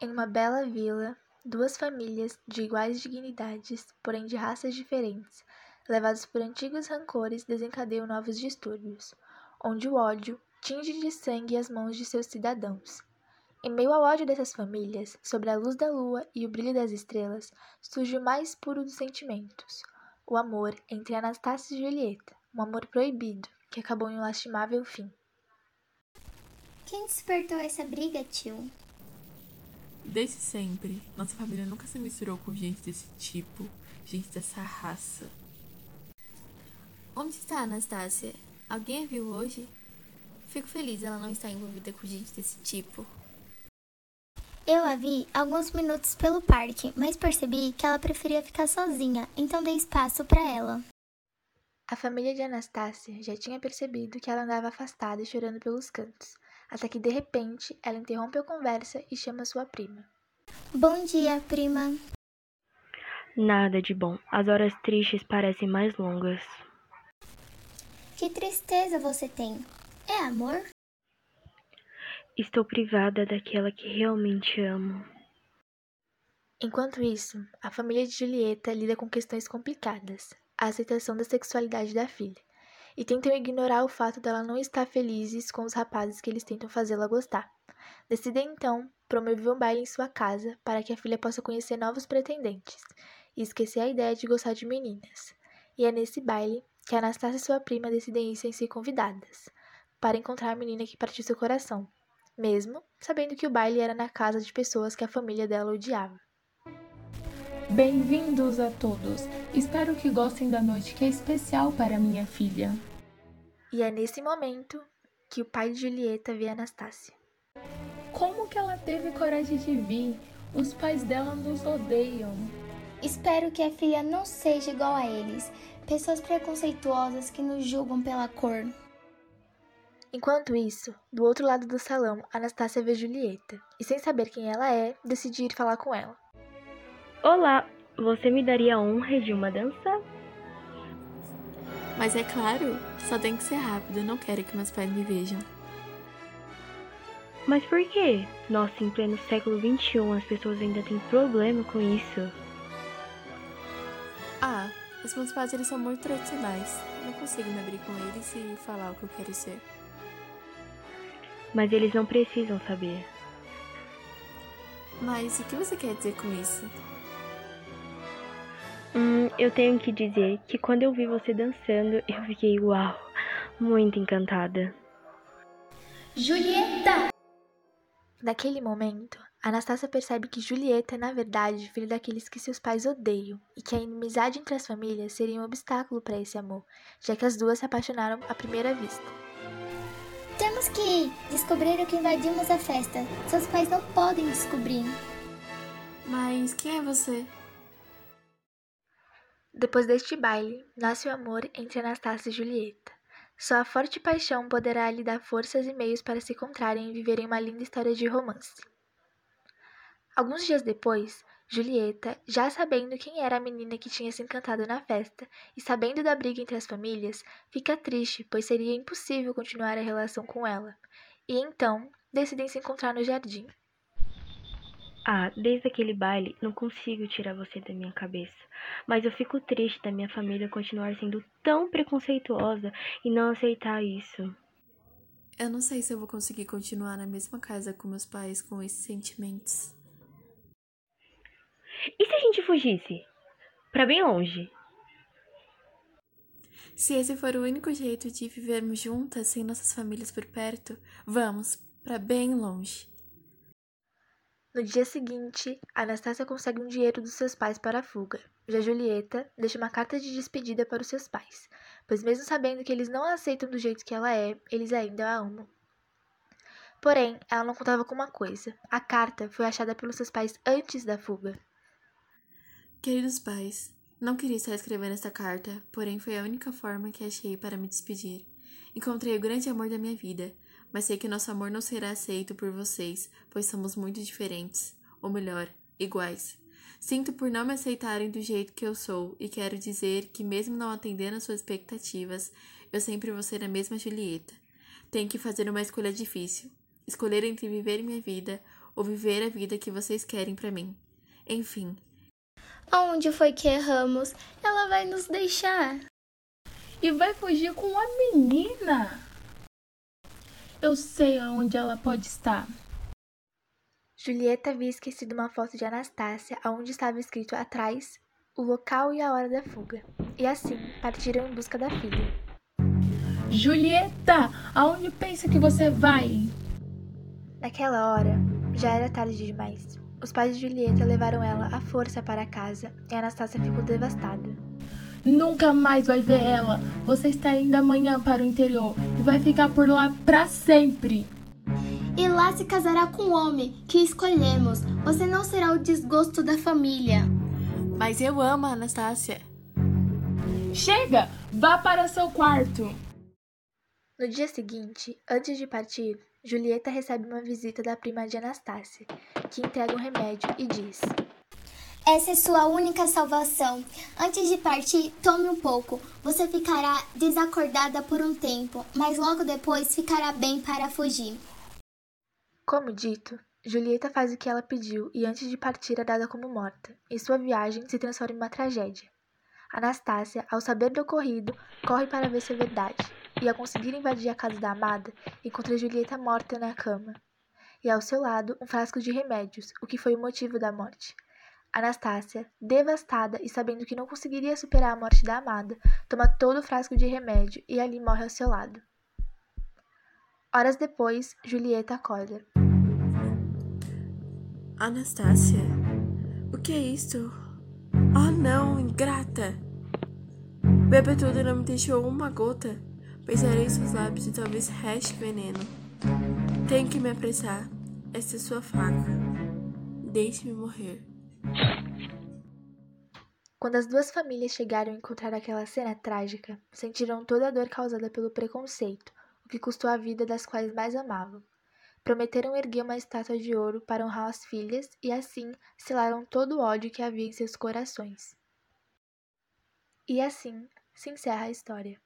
Em uma bela vila, duas famílias de iguais dignidades, porém de raças diferentes, levadas por antigos rancores, desencadeiam novos distúrbios, onde o ódio tinge de sangue as mãos de seus cidadãos. Em meio ao ódio dessas famílias, sobre a luz da lua e o brilho das estrelas, surge o mais puro dos sentimentos, o amor entre Anastácia e Julieta, um amor proibido, que acabou em um lastimável fim. Quem despertou essa briga, tio? Desde sempre, nossa família nunca se misturou com gente desse tipo, gente dessa raça. Onde está a Anastácia? Alguém a viu hoje? Fico feliz ela não estar envolvida com gente desse tipo. Eu a vi alguns minutos pelo parque, mas percebi que ela preferia ficar sozinha, então dei espaço para ela. A família de Anastácia já tinha percebido que ela andava afastada e chorando pelos cantos, até que de repente ela interrompe a conversa e chama sua prima. Bom dia, prima. Nada de bom. As horas tristes parecem mais longas. Que tristeza você tem. É amor? Estou privada daquela que realmente amo. Enquanto isso, a família de Julieta lida com questões complicadas, a aceitação da sexualidade da filha, e tentam ignorar o fato dela não estar felizes com os rapazes que eles tentam fazê-la gostar. Decidem então promover um baile em sua casa para que a filha possa conhecer novos pretendentes e esquecer a ideia de gostar de meninas. E é nesse baile que Anastácia e sua prima decidem ir sem ser convidadas, para encontrar a menina que partiu seu coração, mesmo sabendo que o baile era na casa de pessoas que a família dela odiava. Bem-vindos a todos. Espero que gostem da noite que é especial para minha filha. E é nesse momento que o pai de Julieta vê Anastácia. Como que ela teve coragem de vir? Os pais dela nos odeiam. Espero que a filha não seja igual a eles, pessoas preconceituosas que nos julgam pela cor. Enquanto isso, do outro lado do salão, Anastácia vê Julieta e, sem saber quem ela é, decide ir falar com ela. Olá, você me daria a honra de uma dança? Mas é claro, só tem que ser rápido, não quero que meus pais me vejam. Mas por quê? Nossa, em pleno século XXI as pessoas ainda têm problema com isso. Ah, os meus pais eles são muito tradicionais. Não consigo me abrir com eles e falar o que eu quero ser. Mas eles não precisam saber. Mas o que você quer dizer com isso? Hum, eu tenho que dizer que quando eu vi você dançando, eu fiquei uau, muito encantada. Julieta! Naquele momento, Anastácia percebe que Julieta é, na verdade, filha daqueles que seus pais odeiam e que a inimizade entre as famílias seria um obstáculo para esse amor, já que as duas se apaixonaram à primeira vista. Temos que ir. Descobriram que invadimos a festa. Seus pais não podem descobrir. Mas quem é você? Depois deste baile, nasce o amor entre Anastácia e Julieta. Só a forte paixão poderá lhe dar forças e meios para se encontrarem e viverem uma linda história de romance. Alguns dias depois, Julieta, já sabendo quem era a menina que tinha se encantado na festa e sabendo da briga entre as famílias, fica triste, pois seria impossível continuar a relação com ela. E então, decidem se encontrar no jardim. Ah, desde aquele baile não consigo tirar você da minha cabeça. Mas eu fico triste da minha família continuar sendo tão preconceituosa e não aceitar isso. Eu não sei se eu vou conseguir continuar na mesma casa com meus pais com esses sentimentos. E se a gente fugisse? Pra bem longe? Se esse for o único jeito de vivermos juntas sem nossas famílias por perto, vamos para bem longe. No dia seguinte, Anastácia consegue um dinheiro dos seus pais para a fuga. Já Julieta deixa uma carta de despedida para os seus pais, pois mesmo sabendo que eles não a aceitam do jeito que ela é, eles ainda a amam. Porém, ela não contava com uma coisa: a carta foi achada pelos seus pais antes da fuga. Queridos pais, não queria estar escrevendo esta carta, porém foi a única forma que achei para me despedir. Encontrei o grande amor da minha vida, mas sei que nosso amor não será aceito por vocês, pois somos muito diferentes, ou melhor, iguais. Sinto por não me aceitarem do jeito que eu sou e quero dizer que, mesmo não atendendo às suas expectativas, eu sempre vou ser a mesma Julieta. Tenho que fazer uma escolha difícil: escolher entre viver minha vida ou viver a vida que vocês querem para mim. Enfim. Aonde foi que erramos? Ela vai nos deixar. E vai fugir com a menina. Eu sei aonde ela pode estar. Julieta havia esquecido uma foto de Anastácia, onde estava escrito atrás o local e a hora da fuga. E assim partiram em busca da filha. Julieta, aonde pensa que você vai? Naquela hora, já era tarde demais. Os pais de Julieta levaram ela à força para casa e Anastácia ficou devastada. Nunca mais vai ver ela. Você está indo amanhã para o interior e vai ficar por lá para sempre. E lá se casará com o homem que escolhemos. Você não será o desgosto da família. Mas eu amo a Anastácia. Chega! Vá para seu quarto. No dia seguinte, antes de partir, Julieta recebe uma visita da prima de Anastácia, que entrega um remédio e diz: Essa é sua única salvação. Antes de partir, tome um pouco. Você ficará desacordada por um tempo, mas logo depois ficará bem para fugir. Como dito, Julieta faz o que ela pediu e antes de partir é dada como morta, e sua viagem se transforma em uma tragédia. Anastácia, ao saber do ocorrido, corre para ver se é verdade, e ao conseguir invadir a casa da amada, encontra Julieta morta na cama, e ao seu lado um frasco de remédios, o que foi o motivo da morte. Anastácia, devastada e sabendo que não conseguiria superar a morte da amada, toma todo o frasco de remédio e ali morre ao seu lado. Horas depois, Julieta acorda. Anastácia, o que é isto? Oh não, ingrata! Bebe tudo e não me deixou uma gota. Pensarei em seus lábios e talvez reste veneno. Tenho que me apressar. Esta é sua faca. Deixe-me morrer. Quando as duas famílias chegaram a encontrar aquela cena trágica, sentiram toda a dor causada pelo preconceito, o que custou a vida das quais mais amavam. Prometeram erguer uma estátua de ouro para honrar as filhas e assim selaram todo o ódio que havia em seus corações. E assim se encerra a história.